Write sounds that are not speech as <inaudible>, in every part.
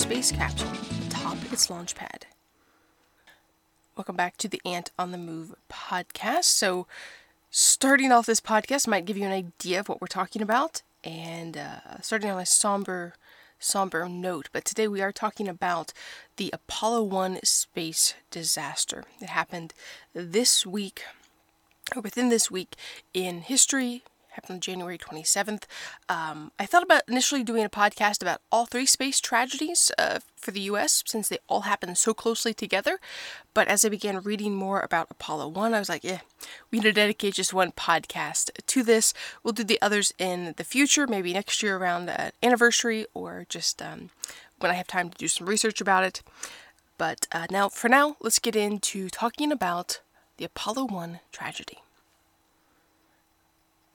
space capsule atop its launch pad. Welcome back to the Ant on the Move podcast. So, starting off this podcast might give you an idea of what we're talking about, and uh, starting on a somber, somber note. But today we are talking about the Apollo 1 space disaster. It happened this week or within this week in history happened on january 27th um, i thought about initially doing a podcast about all three space tragedies uh, for the us since they all happened so closely together. But as i began reading more about apollo 1 i was like yeah we need to dedicate just one podcast to this. We'll do the others in the future maybe next year around the anniversary or just um, when i have time to do some research about it. But uh, now for now let's get into talking about the Apollo 1 tragedy.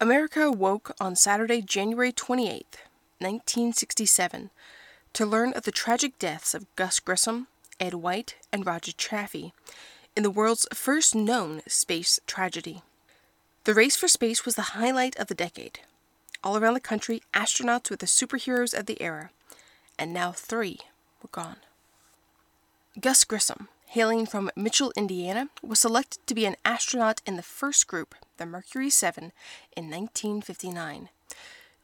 America woke on Saturday, January 28, 1967, to learn of the tragic deaths of Gus Grissom, Ed White, and Roger Chaffee in the world's first known space tragedy. The race for space was the highlight of the decade. All around the country, astronauts were the superheroes of the era, and now three were gone. Gus Grissom, hailing from Mitchell, Indiana, was selected to be an astronaut in the first group, the Mercury 7, in 1959.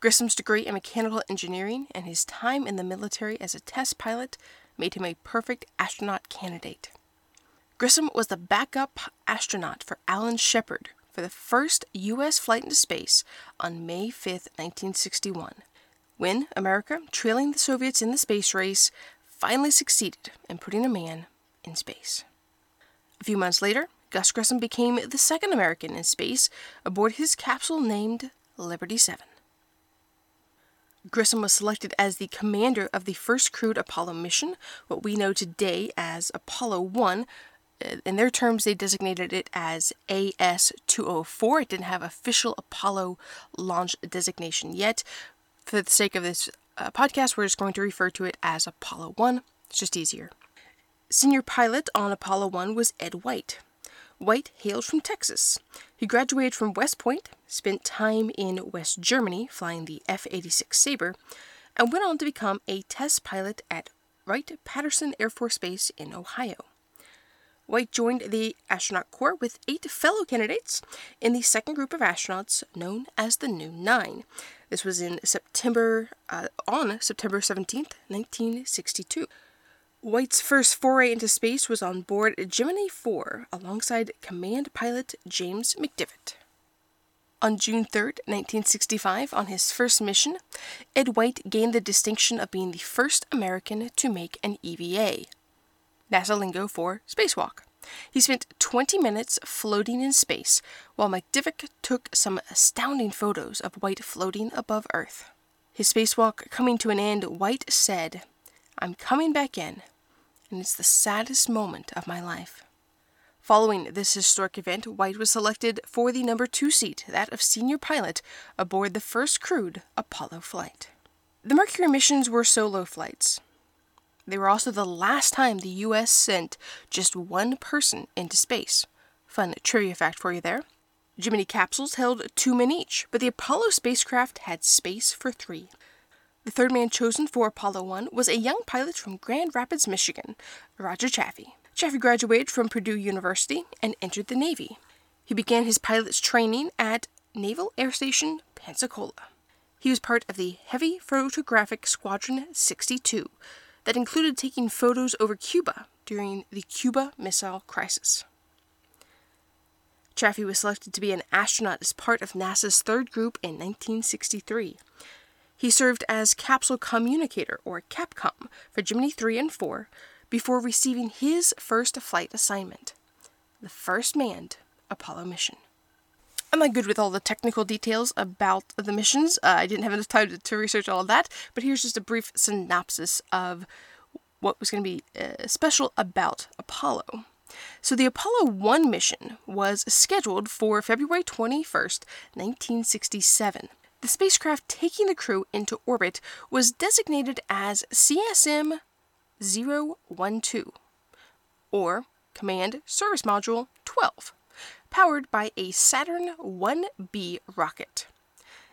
Grissom's degree in mechanical engineering and his time in the military as a test pilot made him a perfect astronaut candidate. Grissom was the backup astronaut for Alan Shepard for the first U.S. flight into space on May 5, 1961, when America, trailing the Soviets in the space race, finally succeeded in putting a man in space. A few months later, Gus Grissom became the second American in space aboard his capsule named Liberty 7. Grissom was selected as the commander of the first crewed Apollo mission, what we know today as Apollo 1. Uh, in their terms, they designated it as AS 204. It didn't have official Apollo launch designation yet. For the sake of this uh, podcast, we're just going to refer to it as Apollo 1. It's just easier. Senior pilot on Apollo 1 was Ed White. White hails from Texas. He graduated from West Point, spent time in West Germany flying the F 86 Sabre, and went on to become a test pilot at Wright Patterson Air Force Base in Ohio. White joined the astronaut corps with eight fellow candidates in the second group of astronauts known as the New Nine. This was in September, uh, on September 17th, 1962. White's first foray into space was on board Gemini 4 alongside command pilot James McDivitt. On June 3, 1965, on his first mission, Ed White gained the distinction of being the first American to make an EVA, NASA lingo for spacewalk. He spent 20 minutes floating in space, while McDivitt took some astounding photos of White floating above Earth. His spacewalk coming to an end, White said, I'm coming back in, and it's the saddest moment of my life. Following this historic event, White was selected for the number two seat, that of senior pilot, aboard the first crewed Apollo flight. The Mercury missions were solo flights. They were also the last time the U.S. sent just one person into space. Fun trivia fact for you there. Gemini capsules held two men each, but the Apollo spacecraft had space for three. The third man chosen for Apollo 1 was a young pilot from Grand Rapids, Michigan, Roger Chaffee. Chaffee graduated from Purdue University and entered the Navy. He began his pilot's training at Naval Air Station Pensacola. He was part of the Heavy Photographic Squadron 62 that included taking photos over Cuba during the Cuba Missile Crisis. Chaffee was selected to be an astronaut as part of NASA's third group in 1963. He served as capsule communicator, or CAPCOM, for Gemini 3 and 4 before receiving his first flight assignment the first manned Apollo mission. I'm not good with all the technical details about the missions. Uh, I didn't have enough time to, to, research all of that, but here's just a brief synopsis of what was going to be uh, special about Apollo. So the Apollo 1 mission was scheduled for February 21st, 1967. The spacecraft taking the crew into orbit was designated as CSM 012, or Command Service Module 12, powered by a Saturn 1B rocket.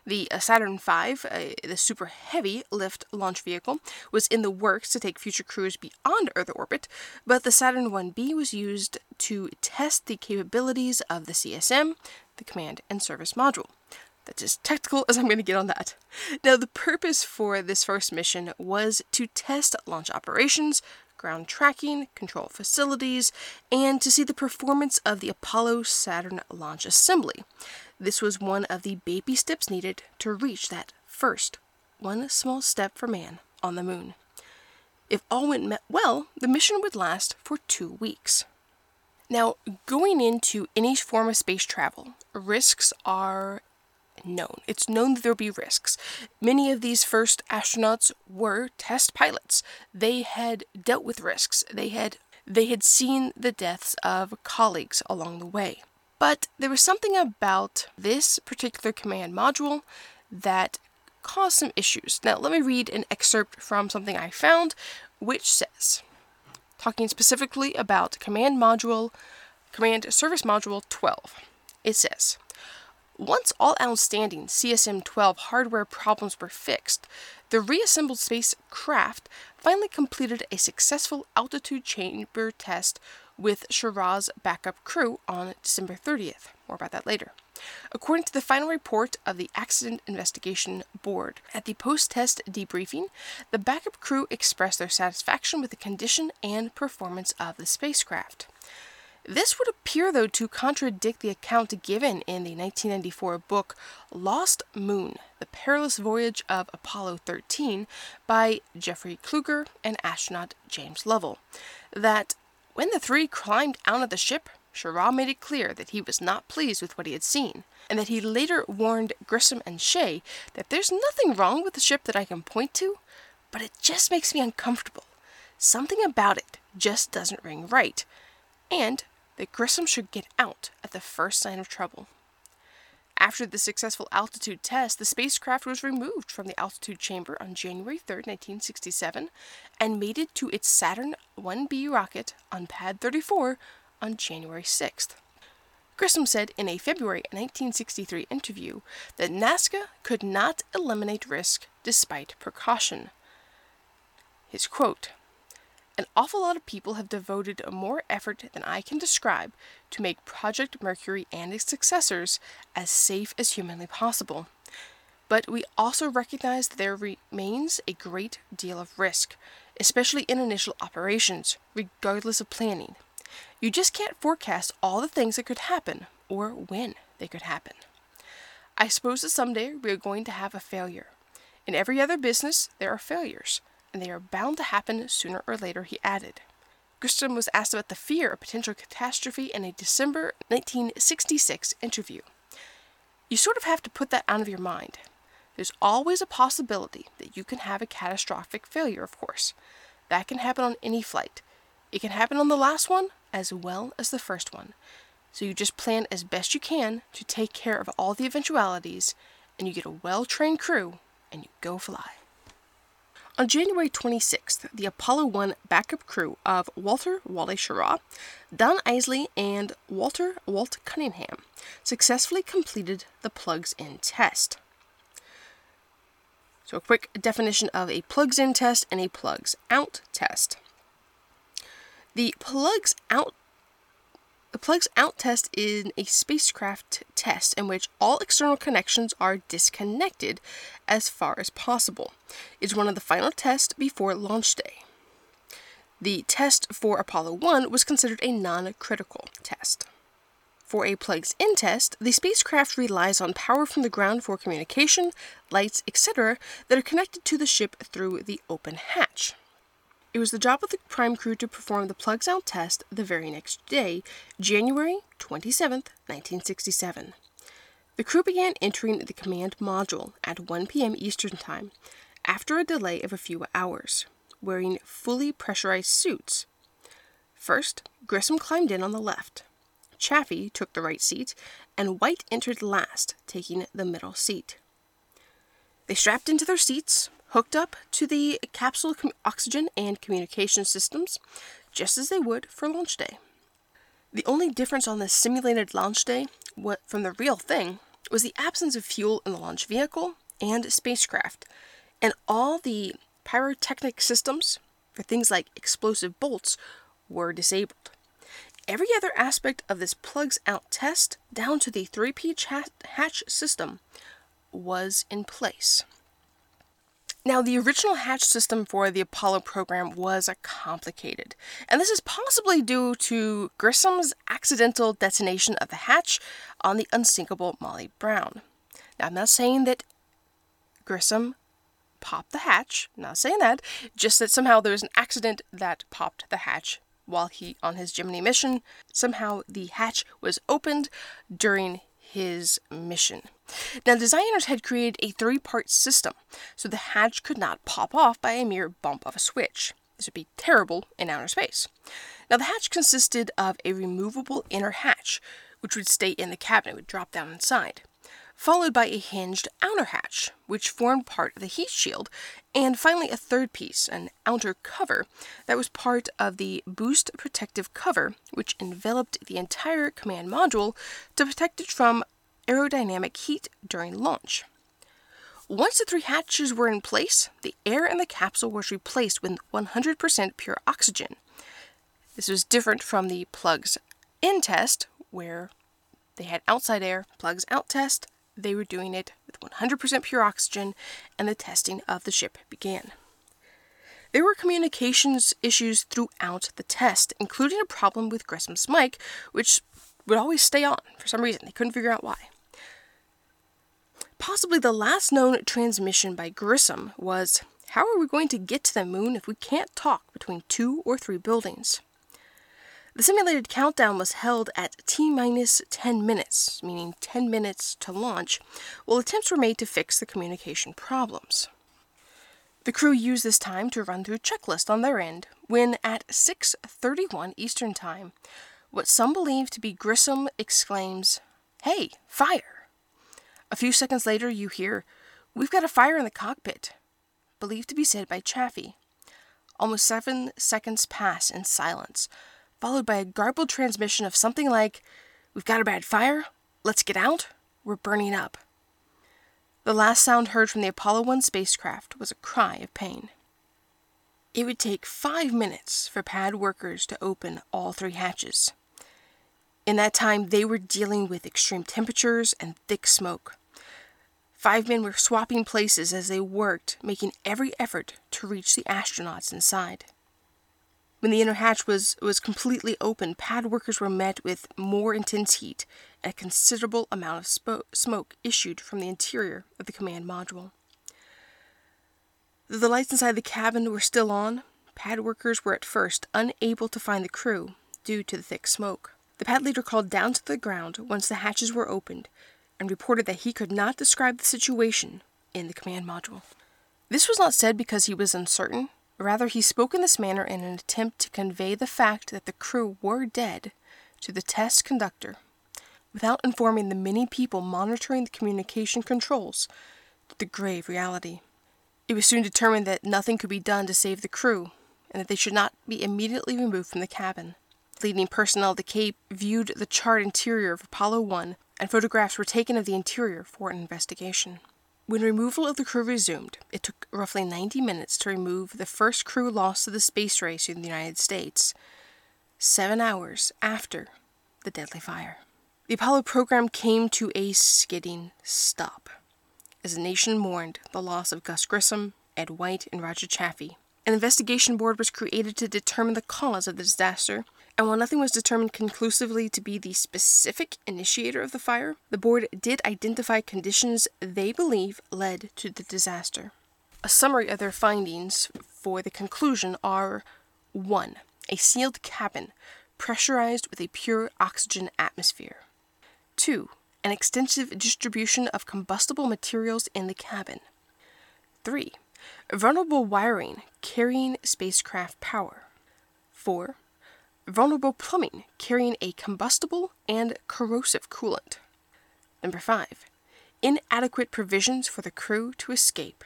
The uh, Saturn V, uh, the super heavy lift launch vehicle, was in the works to take future crews beyond Earth orbit, but the Saturn 1B was used to test the capabilities of the CSM, the Command and Service Module. That's as technical as I'm going to get on that. Now, the purpose for this first mission was to test launch operations, ground tracking, control facilities, and to see the performance of the Apollo Saturn launch assembly. This was one of the baby steps needed to reach that first one small step for man on the moon. If all went well, the mission would last for two weeks. Now, going into any form of space travel, risks are known. It's known that there'll be risks. Many of these first astronauts were test pilots. They had dealt with risks. They had they had seen the deaths of colleagues along the way. But there was something about this particular command module that caused some issues. Now, let me read an excerpt from something I found, which says, talking specifically about command module, command service module 12, it says, once all outstanding CSM 12 hardware problems were fixed, the reassembled spacecraft finally completed a successful altitude chamber test with Schirra's backup crew on December 30th. More about that later. According to the final report of the Accident Investigation Board, at the post test debriefing, the backup crew expressed their satisfaction with the condition and performance of the spacecraft. This would appear, though, to contradict the account given in the 1994 book Lost Moon The Perilous Voyage of Apollo 13 by Jeffrey Kluger and astronaut James Lovell. That when the three climbed out of the ship, Schirra made it clear that he was not pleased with what he had seen, and that he later warned Grissom and Shea that there's nothing wrong with the ship that I can point to, but it just makes me uncomfortable. Something about it just doesn't ring right. And that Grissom should get out at the first sign of trouble. After the successful altitude test, the spacecraft was removed from the altitude chamber on January 3, 1967, and mated to its Saturn 1B rocket on Pad 34 on January 6th. Grissom said in a February 1963 interview that NASA could not eliminate risk despite precaution. His quote an awful lot of people have devoted more effort than I can describe to make Project Mercury and its successors as safe as humanly possible. But we also recognize that there remains a great deal of risk, especially in initial operations, regardless of planning. You just can't forecast all the things that could happen or when they could happen. I suppose that someday we are going to have a failure. In every other business, there are failures and they are bound to happen sooner or later, he added. Grissom was asked about the fear of potential catastrophe in a December 1966 interview. You sort of have to put that out of your mind. There's always a possibility that you can have a catastrophic failure, of course. That can happen on any flight. It can happen on the last one as well as the first one. So you just plan as best you can to take care of all the eventualities, and you get a well trained crew, and you go fly. On January 26th, the Apollo 1 backup crew of Walter Wally Schirra, Donn Eisele, and Walter Walt Cunningham successfully completed the plugs in test. So, a quick definition of a plugs in test and a plugs out test. The plugs out the plugs out test is a spacecraft test in which all external connections are disconnected as far as possible. It's one of the final tests before launch day. The test for Apollo 1 was considered a non critical test. For a plugs in test, the spacecraft relies on power from the ground for communication, lights, etc., that are connected to the ship through the open hatch. It was the job of the prime crew to perform the plugs out test the very next day, January 27, 1967. The crew began entering the command module at 1 p.m. Eastern Time after a delay of a few hours, wearing fully pressurized suits. First, Grissom climbed in on the left. Chaffee took the right seat, and White entered last, taking the middle seat. They strapped into their seats, hooked up to the capsule oxygen and communication systems, just as they would for launch day. The only difference on the simulated launch day from the real thing was the absence of fuel in the launch vehicle and spacecraft, and all the pyrotechnic systems for things like explosive bolts were disabled. Every other aspect of this plugs out test, down to the 3P hatch system, was in place. Now, the original hatch system for the Apollo program was complicated, and this is possibly due to Grissom's accidental detonation of the hatch on the unsinkable Molly Brown. Now, I'm not saying that Grissom popped the hatch, not saying that, just that somehow there was an accident that popped the hatch while he on his Gemini mission. Somehow the hatch was opened during his mission. Now, designers had created a three part system, so the hatch could not pop off by a mere bump of a switch. This would be terrible in outer space. Now, the hatch consisted of a removable inner hatch, which would stay in the cabin, it would drop down inside followed by a hinged outer hatch, which formed part of the heat shield, and finally a third piece, an outer cover, that was part of the boost protective cover, which enveloped the entire command module to protect it from aerodynamic heat during launch. Once the three hatches were in place, the air in the capsule was replaced with 100% pure oxygen. This was different from the plugs in test, where they had outside air, plugs out test, they were doing it with 100% pure oxygen, and the testing of the ship began. There were communications issues throughout the test, including a problem with Grissom's mic, which would always stay on for some reason. They couldn't figure out why. Possibly the last known transmission by Grissom was How are we going to get to the moon if we can't talk between two or three buildings? The simulated countdown was held at T minus 10 minutes, meaning 10 minutes to launch, while attempts were made to fix the communication problems. The crew used this time to run through a checklist on their end when at 6:31 Eastern Time, what some believe to be Grissom exclaims, "Hey, fire!" A few seconds later you hear, "We've got a fire in the cockpit," believed to be said by Chaffee. Almost 7 seconds pass in silence followed by a garbled transmission of something like, We've got a bad fire, let's get out, we're burning up. The last sound heard from the Apollo 1 spacecraft was a cry of pain. It would take five minutes for pad workers to open all three hatches. In that time, they were dealing with extreme temperatures and thick smoke. Five men were swapping places as they worked, making every effort to reach the astronauts inside. When the inner hatch was, was completely open, pad workers were met with more intense heat a considerable amount of spo- smoke issued from the interior of the command module. Though the lights inside the cabin were still on, pad workers were at first unable to find the crew due to the thick smoke. The pad leader called down to the ground once the hatches were opened and reported that he could not describe the situation in the command module. This was not said because he was uncertain, Rather, he spoke in this manner in an attempt to convey the fact that the crew were dead to the test conductor, without informing the many people monitoring the communication controls the grave reality. It was soon determined that nothing could be done to save the crew, and that they should not be immediately removed from the cabin. Leading personnel at the Cape viewed the charred interior of Apollo 1, and photographs were taken of the interior for an investigation. When removal of the crew resumed, it took roughly 90 minutes to remove the first crew lost to the space race in the United States, seven hours after the deadly fire. The Apollo program came to a skidding stop as the nation mourned the loss of Gus Grissom, Ed White, and Roger Chaffee. An investigation board was created to determine the cause of the disaster and while nothing was determined conclusively to be the specific initiator of the fire, the board did identify conditions they believe led to the disaster. A summary of their findings for the conclusion are 1. A sealed cabin, pressurized with a pure oxygen atmosphere. 2. An extensive distribution of combustible materials in the cabin. 3. Vulnerable wiring carrying spacecraft power. 4 vulnerable plumbing carrying a combustible and corrosive coolant. Number 5. Inadequate provisions for the crew to escape.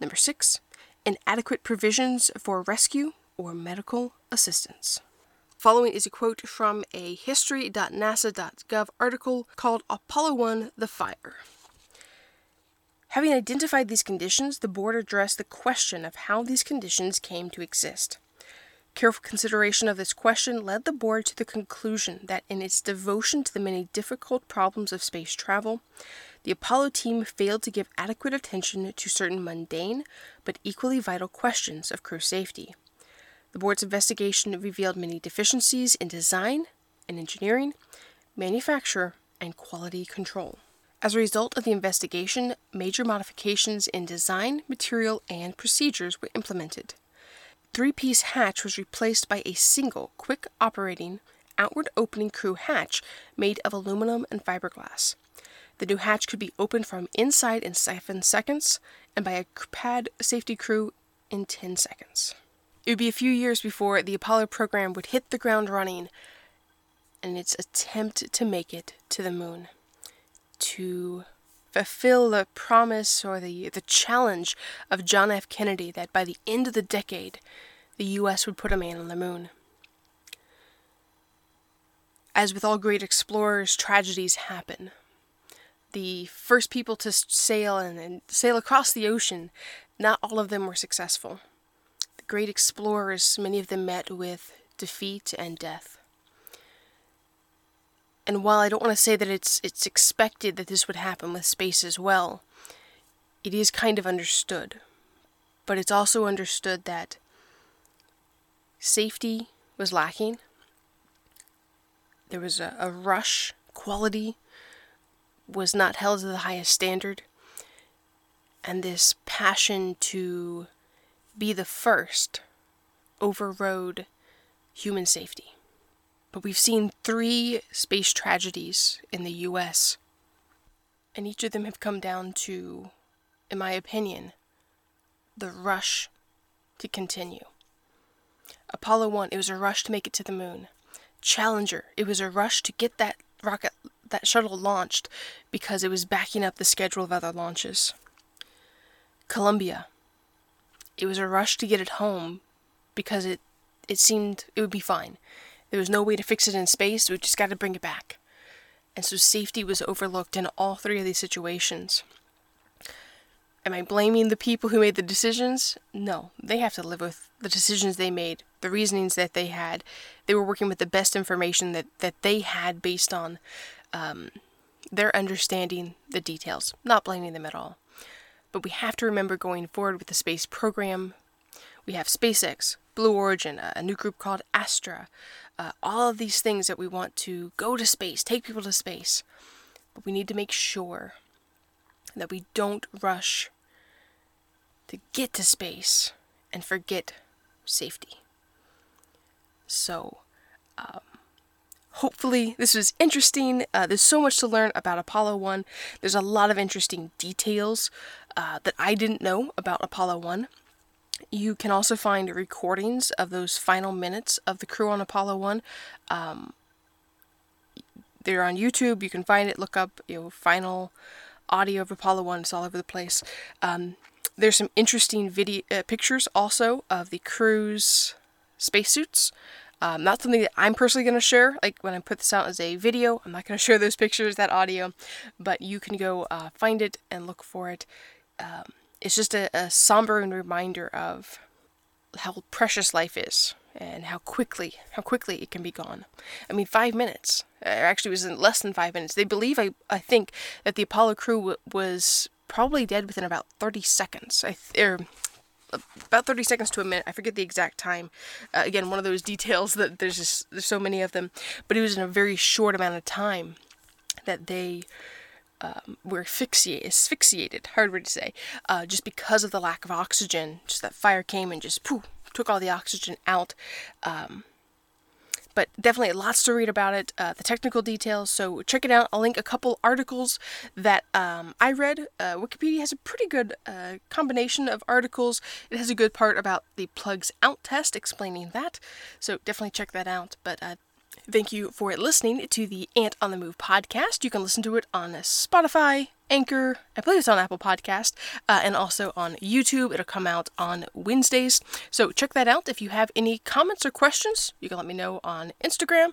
Number 6. Inadequate provisions for rescue or medical assistance. Following is a quote from a history.nasa.gov article called Apollo 1 The Fire. Having identified these conditions, the board addressed the question of how these conditions came to exist. Careful consideration of this question led the board to the conclusion that in its devotion to the many difficult problems of space travel, the Apollo team failed to give adequate attention to certain mundane but equally vital questions of crew safety. The board's investigation revealed many deficiencies in design and engineering, manufacture, and quality control. As a result of the investigation, major modifications in design, material, and procedures were implemented three piece hatch was replaced by a single, quick operating, outward opening crew hatch made of aluminum and fiberglass. The new hatch could be opened from inside in 7 seconds and by a pad safety crew in 10 seconds. It would be a few years before the Apollo program would hit the ground running in its attempt to make it to the moon. To fulfill the promise or the, the challenge of John F. Kennedy that by the end of the decade, the U.S. would put a man on the moon. As with all great explorers, tragedies happen. The first people to sail and, and sail across the ocean, not all of them were successful. The great explorers, many of them met with defeat and death. And while I don't want to say that it's it's expected that this would happen with space as well, it is kind of understood. But it's also understood that safety was lacking. There was a, a rush, quality was not held to the highest standard, and this passion to be the first overrode human safety. But we've seen three space tragedies in the US, and each of them have come down to, in my opinion, the rush to continue. Apollo 1, it was a rush to make it to the moon. Challenger, it was a rush to get that rocket, that shuttle launched because it was backing up the schedule of other launches. Columbia, it was a rush to get it home because it, it seemed it would be fine. There was no way to fix it in space, we just got to bring it back. And so safety was overlooked in all three of these situations. Am I blaming the people who made the decisions? No, they have to live with the decisions they made, the reasonings that they had. They were working with the best information that, that they had based on um, their understanding the details. Not blaming them at all. But we have to remember going forward with the space program. We have SpaceX, Blue Origin, a new group called Astra, uh, all of these things that we want to go to space, take people to space. But we need to make sure that we don't rush to get to space and forget safety. So, um, hopefully, this was interesting. Uh, there's so much to learn about Apollo 1. There's a lot of interesting details uh, that I didn't know about Apollo 1. You can also find recordings of those final minutes of the crew on Apollo 1. Um, they're on YouTube. You can find it. Look up, you know, final audio of Apollo 1. It's all over the place. Um, there's some interesting video uh, pictures also of the crew's spacesuits. Um, not something that I'm personally going to share. Like when I put this out as a video, I'm not going <laughs> to share those pictures, that audio, but you can go uh, find it and look for it. Um, it's just a, a sombering reminder of how precious life is and how quickly how quickly it can be gone. I mean, five minutes. Uh, actually, it was in less than five minutes. They believe, I, I think, that the Apollo crew w- was probably dead within about 30 seconds. I th- or about 30 seconds to a minute. I forget the exact time. Uh, again, one of those <laughs> details that there's just there's so many of them, but it was in a very short amount of time that they um, were asphyxiated, asphyxiated, hard word to say, uh, just because of the lack of oxygen. Just that fire came and just poof, took all the oxygen out. Um, but definitely lots to read about it, uh, the technical details. So check it out. I'll link a couple articles that um, I read. Uh, Wikipedia has a pretty good uh, combination of articles. It has a good part about the plugs out test, explaining that. So definitely check that out. But uh, Thank you for listening to the Ant on the Move podcast. You can listen to it on Spotify, Anchor, I believe it's on Apple Podcast, uh, and also on YouTube. It'll come out on Wednesdays. So check that out. If you have any comments or questions, you can let me know on Instagram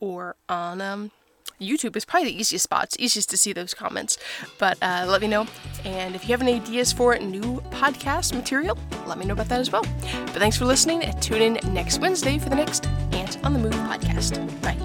or on um, YouTube is probably the easiest spot. It's easiest to see those comments. But uh, let me know. And if you have any ideas for new podcast material, let me know about that as well. But thanks for listening. Tune in next Wednesday for the next Ant on the Move podcast. Bye.